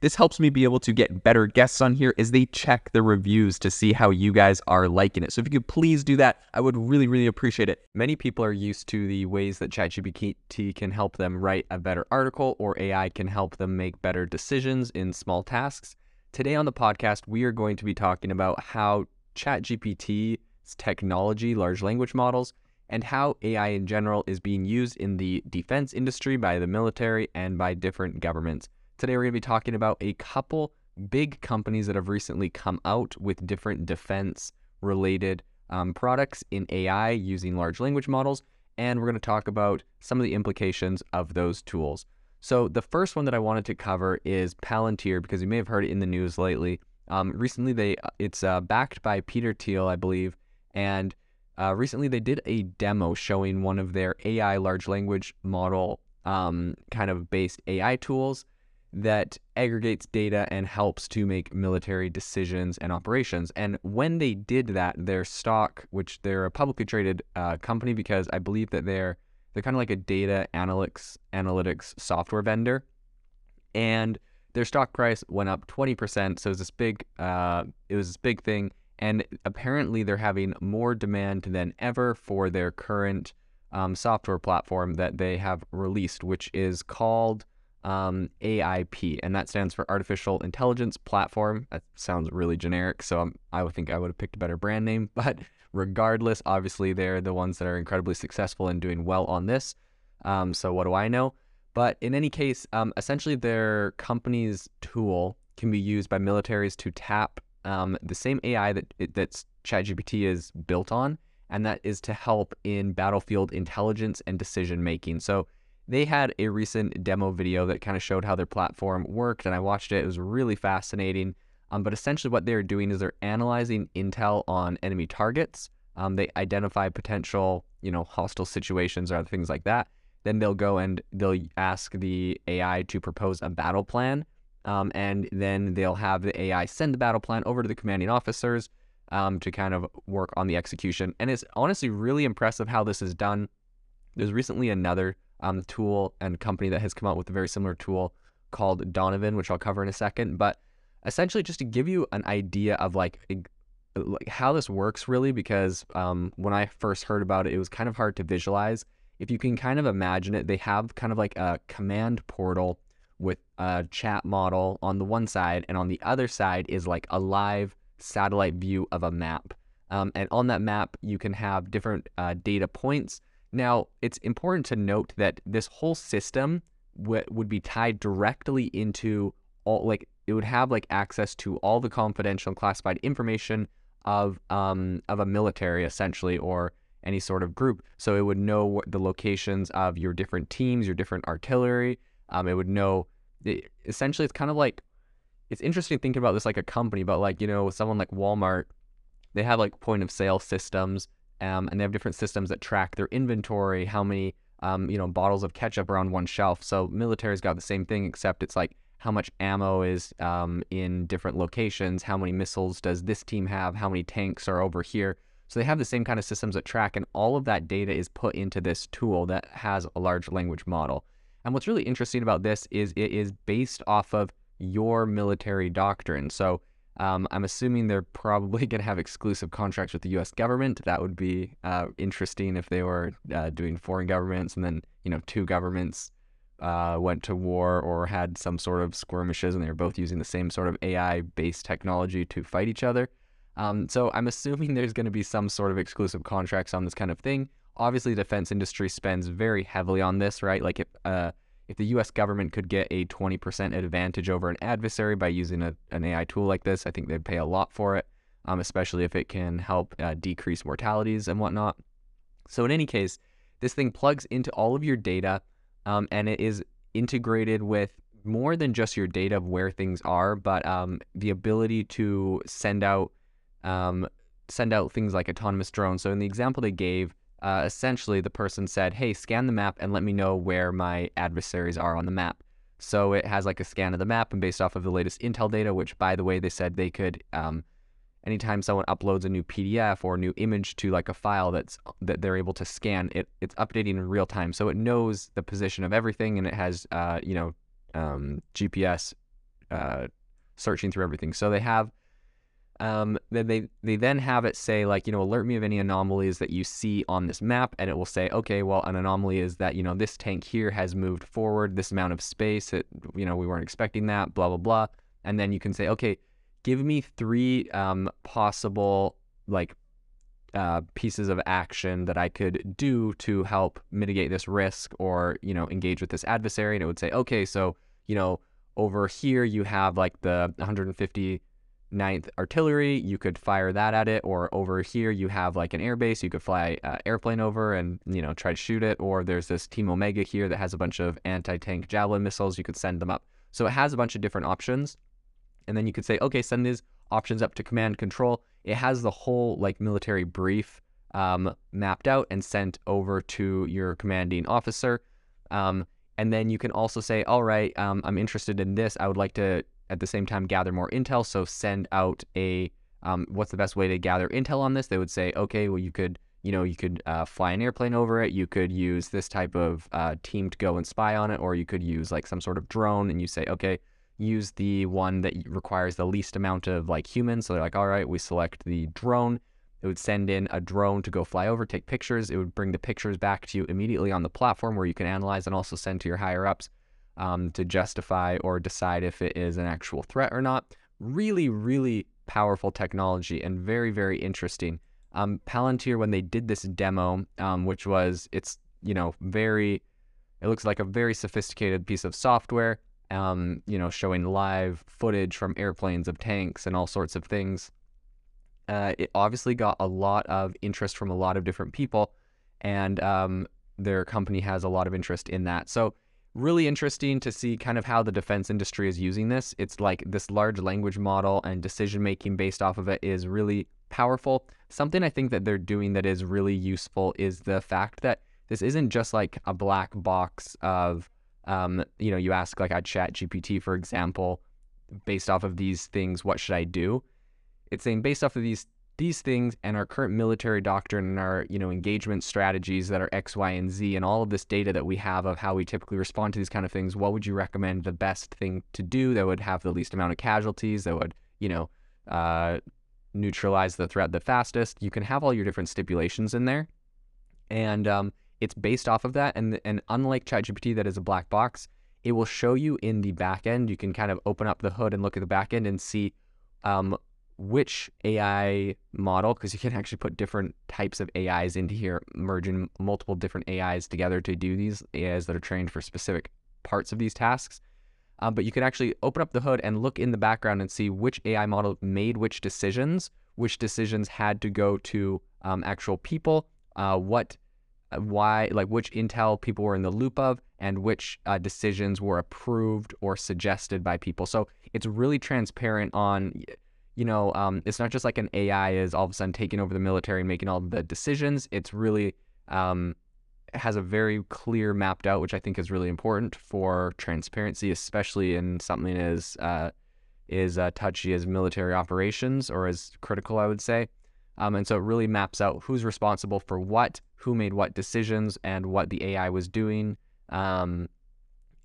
This helps me be able to get better guests on here as they check the reviews to see how you guys are liking it. So if you could please do that, I would really, really appreciate it. Many people are used to the ways that ChatGPT can help them write a better article or AI can help them make better decisions in small tasks. Today on the podcast, we are going to be talking about how ChatGPT's technology, large language models, and how AI in general is being used in the defense industry by the military and by different governments. Today, we're going to be talking about a couple big companies that have recently come out with different defense related um, products in AI using large language models. And we're going to talk about some of the implications of those tools. So, the first one that I wanted to cover is Palantir because you may have heard it in the news lately. Um, recently, they uh, it's uh, backed by Peter Thiel, I believe, and uh, recently they did a demo showing one of their AI large language model um, kind of based AI tools that aggregates data and helps to make military decisions and operations. And when they did that, their stock, which they're a publicly traded uh, company because I believe that they're they're kind of like a data analytics analytics software vendor, and their stock price went up 20%. So it was this big uh, it was this big thing, and apparently they're having more demand than ever for their current um, software platform that they have released, which is called um, AIP, and that stands for Artificial Intelligence Platform. That sounds really generic, so I'm, I would think I would have picked a better brand name. But regardless, obviously they're the ones that are incredibly successful and doing well on this. Um, so what do I know? But in any case, um, essentially their company's tool can be used by militaries to tap um, the same AI that that ChatGPT is built on, and that is to help in battlefield intelligence and decision making. So they had a recent demo video that kind of showed how their platform worked, and I watched it. It was really fascinating. Um, but essentially, what they're doing is they're analyzing intel on enemy targets. Um, they identify potential, you know, hostile situations or other things like that. Then they'll go and they'll ask the AI to propose a battle plan, um, and then they'll have the AI send the battle plan over to the commanding officers um, to kind of work on the execution. And it's honestly really impressive how this is done. There's recently another um, tool and company that has come out with a very similar tool called Donovan, which I'll cover in a second. But essentially, just to give you an idea of like, like how this works, really, because um, when I first heard about it, it was kind of hard to visualize. If you can kind of imagine it, they have kind of like a command portal with a chat model on the one side, and on the other side is like a live satellite view of a map. Um, and on that map, you can have different uh, data points now, it's important to note that this whole system w- would be tied directly into all, like, it would have like access to all the confidential and classified information of um of a military essentially or any sort of group. So it would know what the locations of your different teams, your different artillery. Um, it would know. It, essentially, it's kind of like it's interesting thinking about this like a company, but like you know, someone like Walmart, they have like point of sale systems um, and they have different systems that track their inventory, how many um, you know bottles of ketchup are on one shelf. So military's got the same thing, except it's like how much ammo is um, in different locations, how many missiles does this team have, how many tanks are over here. So they have the same kind of systems that track, and all of that data is put into this tool that has a large language model. And what's really interesting about this is it is based off of your military doctrine. So um, I'm assuming they're probably going to have exclusive contracts with the U.S. government. That would be uh, interesting if they were uh, doing foreign governments and then you know two governments uh, went to war or had some sort of skirmishes and they were both using the same sort of AI-based technology to fight each other. Um, so I'm assuming there's going to be some sort of exclusive contracts on this kind of thing. Obviously, defense industry spends very heavily on this, right? Like if uh, if the US government could get a 20% advantage over an adversary by using a, an AI tool like this, I think they'd pay a lot for it, um, especially if it can help uh, decrease mortalities and whatnot. So, in any case, this thing plugs into all of your data um, and it is integrated with more than just your data of where things are, but um, the ability to send out um, send out things like autonomous drones. So in the example they gave, uh, essentially the person said, "Hey, scan the map and let me know where my adversaries are on the map." So it has like a scan of the map, and based off of the latest Intel data, which by the way they said they could, um, anytime someone uploads a new PDF or a new image to like a file that's that they're able to scan, it it's updating in real time, so it knows the position of everything, and it has uh, you know um, GPS uh, searching through everything. So they have um, then they they then have it say like you know alert me of any anomalies that you see on this map, and it will say okay, well an anomaly is that you know this tank here has moved forward this amount of space. It you know we weren't expecting that. Blah blah blah, and then you can say okay, give me three um, possible like uh, pieces of action that I could do to help mitigate this risk or you know engage with this adversary, and it would say okay, so you know over here you have like the 150 9th Artillery, you could fire that at it. Or over here, you have like an airbase, you could fly uh, airplane over and, you know, try to shoot it. Or there's this Team Omega here that has a bunch of anti tank Javelin missiles, you could send them up. So it has a bunch of different options. And then you could say, okay, send these options up to command control. It has the whole like military brief um, mapped out and sent over to your commanding officer. Um, and then you can also say, all right, um, I'm interested in this. I would like to at the same time gather more intel. So send out a um, what's the best way to gather intel on this? They would say, okay, well you could you know you could uh, fly an airplane over it. You could use this type of uh, team to go and spy on it, or you could use like some sort of drone. And you say, okay, use the one that requires the least amount of like humans. So they're like, all right, we select the drone. It would send in a drone to go fly over, take pictures. It would bring the pictures back to you immediately on the platform where you can analyze and also send to your higher ups um, to justify or decide if it is an actual threat or not. Really, really powerful technology and very, very interesting. Um, Palantir, when they did this demo, um, which was, it's, you know, very, it looks like a very sophisticated piece of software, um, you know, showing live footage from airplanes of tanks and all sorts of things. Uh, it obviously got a lot of interest from a lot of different people, and um, their company has a lot of interest in that. So really interesting to see kind of how the defense industry is using this. It's like this large language model and decision making based off of it is really powerful. Something I think that they're doing that is really useful is the fact that this isn't just like a black box of, um, you know, you ask like a chat GPT, for example, based off of these things, what should I do? It's saying based off of these these things and our current military doctrine and our you know engagement strategies that are X, Y, and Z, and all of this data that we have of how we typically respond to these kind of things, what would you recommend the best thing to do that would have the least amount of casualties, that would you know uh, neutralize the threat the fastest? You can have all your different stipulations in there, and um, it's based off of that. And and unlike ChatGPT, that is a black box, it will show you in the back end. You can kind of open up the hood and look at the back end and see um, which AI model, because you can actually put different types of AIs into here, merging multiple different AIs together to do these AIs that are trained for specific parts of these tasks. Um, but you can actually open up the hood and look in the background and see which AI model made which decisions, which decisions had to go to um, actual people, uh, what, uh, why, like which intel people were in the loop of, and which uh, decisions were approved or suggested by people. So it's really transparent on you know, um, it's not just like an AI is all of a sudden taking over the military and making all the decisions. It's really um, has a very clear mapped out, which I think is really important for transparency, especially in something as uh, is uh, touchy as military operations or as critical, I would say. Um, and so it really maps out who's responsible for what, who made what decisions, and what the AI was doing. Um,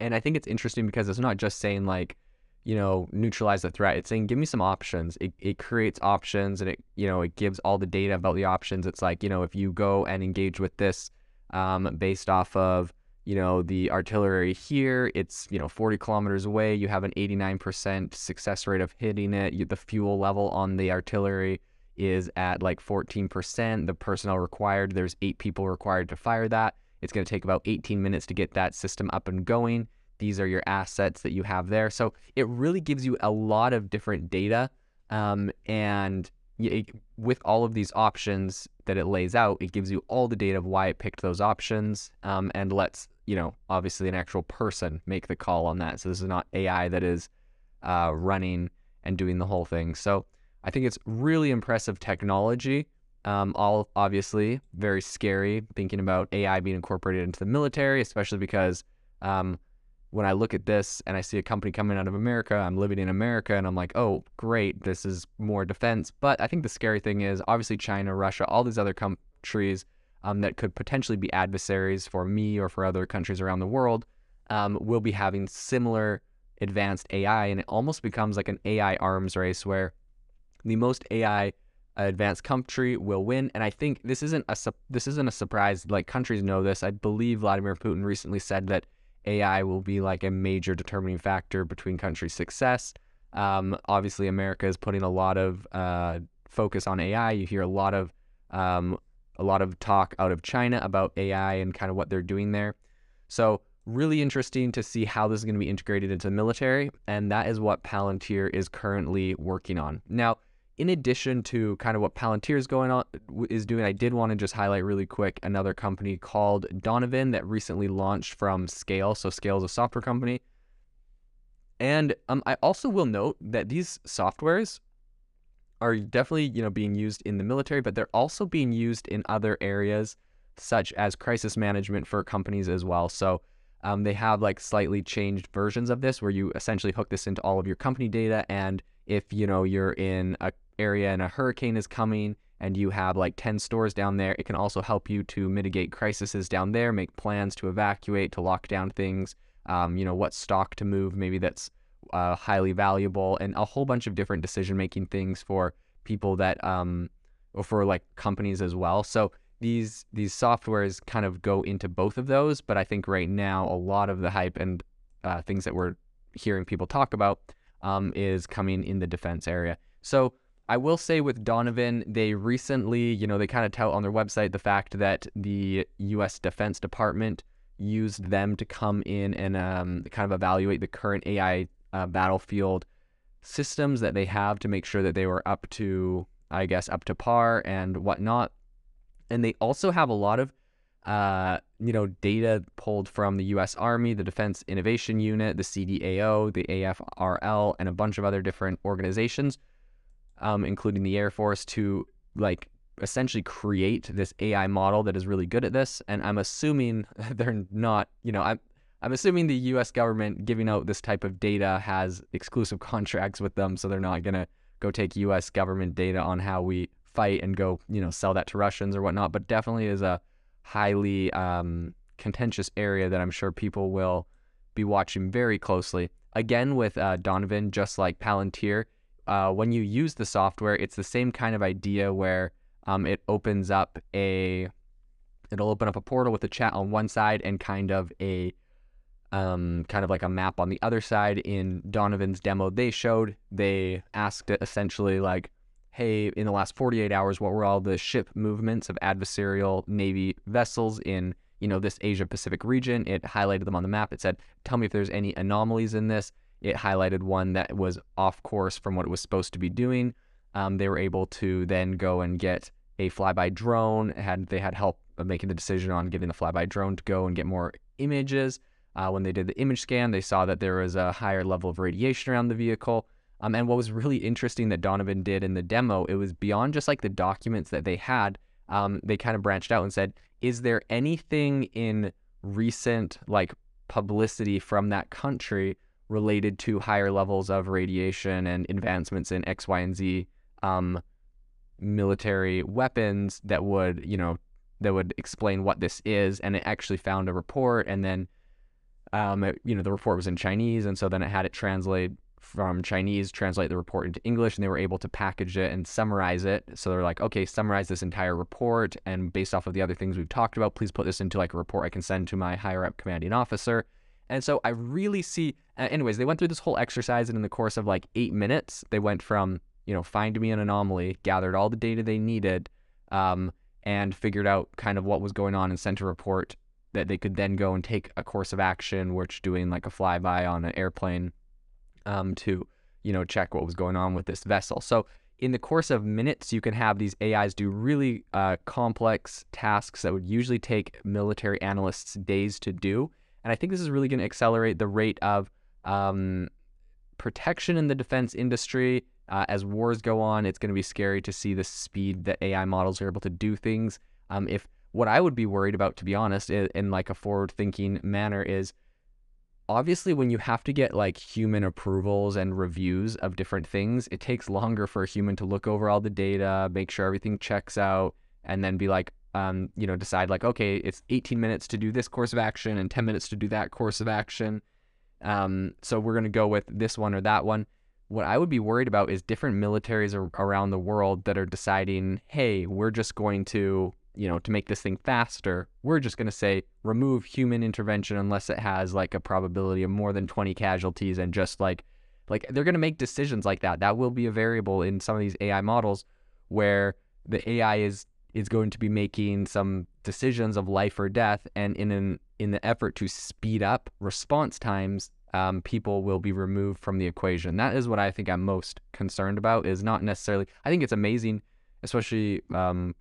and I think it's interesting because it's not just saying like, you know, neutralize the threat. It's saying, give me some options. It, it creates options and it, you know, it gives all the data about the options. It's like, you know, if you go and engage with this um, based off of, you know, the artillery here, it's, you know, 40 kilometers away. You have an 89% success rate of hitting it. You, the fuel level on the artillery is at like 14%. The personnel required, there's eight people required to fire that. It's going to take about 18 minutes to get that system up and going. These are your assets that you have there. So it really gives you a lot of different data. Um, and it, with all of these options that it lays out, it gives you all the data of why it picked those options um, and lets, you know, obviously an actual person make the call on that. So this is not AI that is uh, running and doing the whole thing. So I think it's really impressive technology. Um, all obviously very scary thinking about AI being incorporated into the military, especially because um, when I look at this and I see a company coming out of America, I'm living in America and I'm like, oh, great, this is more defense. But I think the scary thing is obviously China, Russia, all these other countries um, that could potentially be adversaries for me or for other countries around the world um, will be having similar advanced AI. And it almost becomes like an AI arms race where the most AI advanced country will win. And I think this isn't a this isn't a surprise. Like countries know this. I believe Vladimir Putin recently said that AI will be like a major determining factor between countries' success. Um, obviously, America is putting a lot of uh, focus on AI. You hear a lot of um, a lot of talk out of China about AI and kind of what they're doing there. So really interesting to see how this is going to be integrated into the military, and that is what Palantir is currently working on. Now, in addition to kind of what Palantir is going on is doing, I did want to just highlight really quick another company called Donovan that recently launched from Scale. So Scale is a software company, and um, I also will note that these softwares are definitely you know being used in the military, but they're also being used in other areas such as crisis management for companies as well. So um, they have like slightly changed versions of this where you essentially hook this into all of your company data and if you know you're in a area and a hurricane is coming and you have like 10 stores down there, it can also help you to mitigate crises down there, make plans to evacuate, to lock down things, um, you know, what stock to move, maybe that's uh, highly valuable, and a whole bunch of different decision making things for people that, um, or for like companies as well. So these these softwares kind of go into both of those, but I think right now a lot of the hype and uh, things that we're hearing people talk about um, is coming in the defense area. So I will say with Donovan, they recently, you know, they kind of tout on their website the fact that the U.S. Defense Department used them to come in and um, kind of evaluate the current AI uh, battlefield systems that they have to make sure that they were up to, I guess, up to par and whatnot. And they also have a lot of, uh, you know, data pulled from the U.S. Army, the Defense Innovation Unit, the CDAO, the AFRL, and a bunch of other different organizations um, including the Air Force, to like essentially create this AI model that is really good at this. And I'm assuming they're not, you know, I'm I'm assuming the U.S. government giving out this type of data has exclusive contracts with them, so they're not gonna go take U.S. government data on how we fight and go, you know, sell that to Russians or whatnot. But definitely is a highly um, contentious area that I'm sure people will be watching very closely. Again, with uh, Donovan, just like Palantir, uh, when you use the software, it's the same kind of idea where um, it opens up a, it'll open up a portal with a chat on one side and kind of a, um, kind of like a map on the other side. In Donovan's demo, they showed, they asked essentially like, hey, in the last 48 hours, what were all the ship movements of adversarial Navy vessels in, you know, this Asia Pacific region? It highlighted them on the map. It said, tell me if there's any anomalies in this it highlighted one that was off course from what it was supposed to be doing. Um, they were able to then go and get a flyby drone. Had they had help making the decision on getting the flyby drone to go and get more images. Uh, when they did the image scan, they saw that there was a higher level of radiation around the vehicle. Um, and what was really interesting that Donovan did in the demo, it was beyond just like the documents that they had. Um, they kind of branched out and said, "Is there anything in recent like publicity from that country related to higher levels of radiation and advancements in X, Y, and Z um, military weapons that would, you know, that would explain what this is. And it actually found a report, and then, um, it, you know, the report was in Chinese, and so then it had it translate from Chinese, translate the report into English, and they were able to package it and summarize it. So they're like, okay, summarize this entire report, and based off of the other things we've talked about, please put this into like a report I can send to my higher up commanding officer. And so I really see, uh, anyways, they went through this whole exercise, and in the course of like eight minutes, they went from, you know, find me an anomaly, gathered all the data they needed, um, and figured out kind of what was going on and sent a report that they could then go and take a course of action, which doing like a flyby on an airplane um, to, you know, check what was going on with this vessel. So in the course of minutes, you can have these AIs do really uh, complex tasks that would usually take military analysts days to do. And I think this is really going to accelerate the rate of um, protection in the defense industry. Uh, as wars go on, it's going to be scary to see the speed that AI models are able to do things. Um, if what I would be worried about, to be honest, in, in like a forward-thinking manner, is obviously when you have to get like human approvals and reviews of different things, it takes longer for a human to look over all the data, make sure everything checks out, and then be like, um, you know, decide like, okay, it's 18 minutes to do this course of action and 10 minutes to do that course of action. Um, so we're going to go with this one or that one. What I would be worried about is different militaries ar- around the world that are deciding, hey, we're just going to, you know, to make this thing faster, we're just going to say remove human intervention unless it has like a probability of more than 20 casualties and just like, like they're going to make decisions like that. That will be a variable in some of these AI models where the AI is is going to be making some decisions of life or death, and in an in the effort to speed up response times, um, people will be removed from the equation. That is what I think I'm most concerned about. Is not necessarily. I think it's amazing, especially um,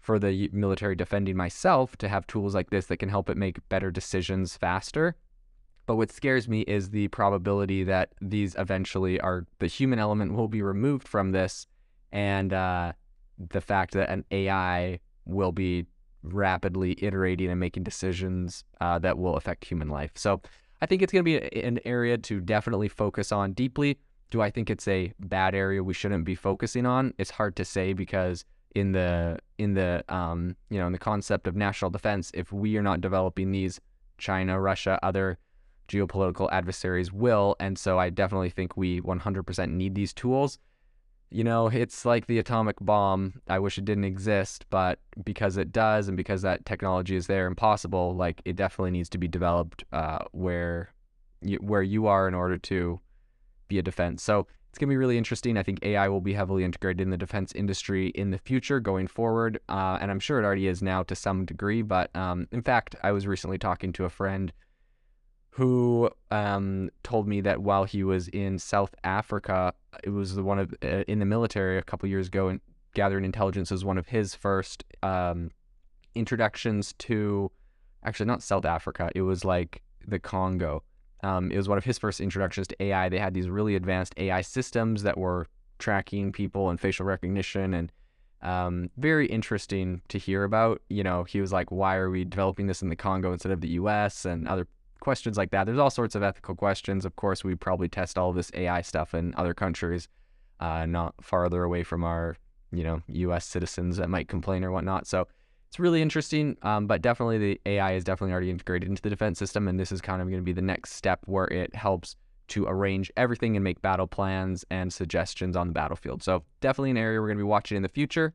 for the military defending myself, to have tools like this that can help it make better decisions faster. But what scares me is the probability that these eventually are the human element will be removed from this, and uh, the fact that an AI will be rapidly iterating and making decisions uh, that will affect human life. So I think it's going to be an area to definitely focus on deeply. Do I think it's a bad area we shouldn't be focusing on? It's hard to say because in the in the um, you know in the concept of national defense, if we are not developing these, China, Russia, other geopolitical adversaries will, and so I definitely think we 100% need these tools you know, it's like the atomic bomb. I wish it didn't exist, but because it does and because that technology is there and possible, like it definitely needs to be developed uh, where you, where you are in order to be a defense. So it's going to be really interesting. I think AI will be heavily integrated in the defense industry in the future going forward. Uh, and I'm sure it already is now to some degree. But um, in fact, I was recently talking to a friend who um, told me that while he was in South Africa, it was the one of uh, in the military a couple years ago, and gathering intelligence was one of his first um, introductions to, actually not South Africa, it was like the Congo. Um, it was one of his first introductions to AI. They had these really advanced AI systems that were tracking people and facial recognition and um, very interesting to hear about. You know, he was like, why are we developing this in the Congo instead of the US and other questions like that. There's all sorts of ethical questions. Of course, we probably test all this AI stuff in other countries, uh, not farther away from our, you know, U.S. citizens that might complain or whatnot. So it's really interesting. Um, but definitely, the AI is definitely already integrated into the defense system, and this is kind of going to be the next step where it helps to arrange everything and make battle plans and suggestions on the battlefield. So definitely an area we're going to be watching in the future.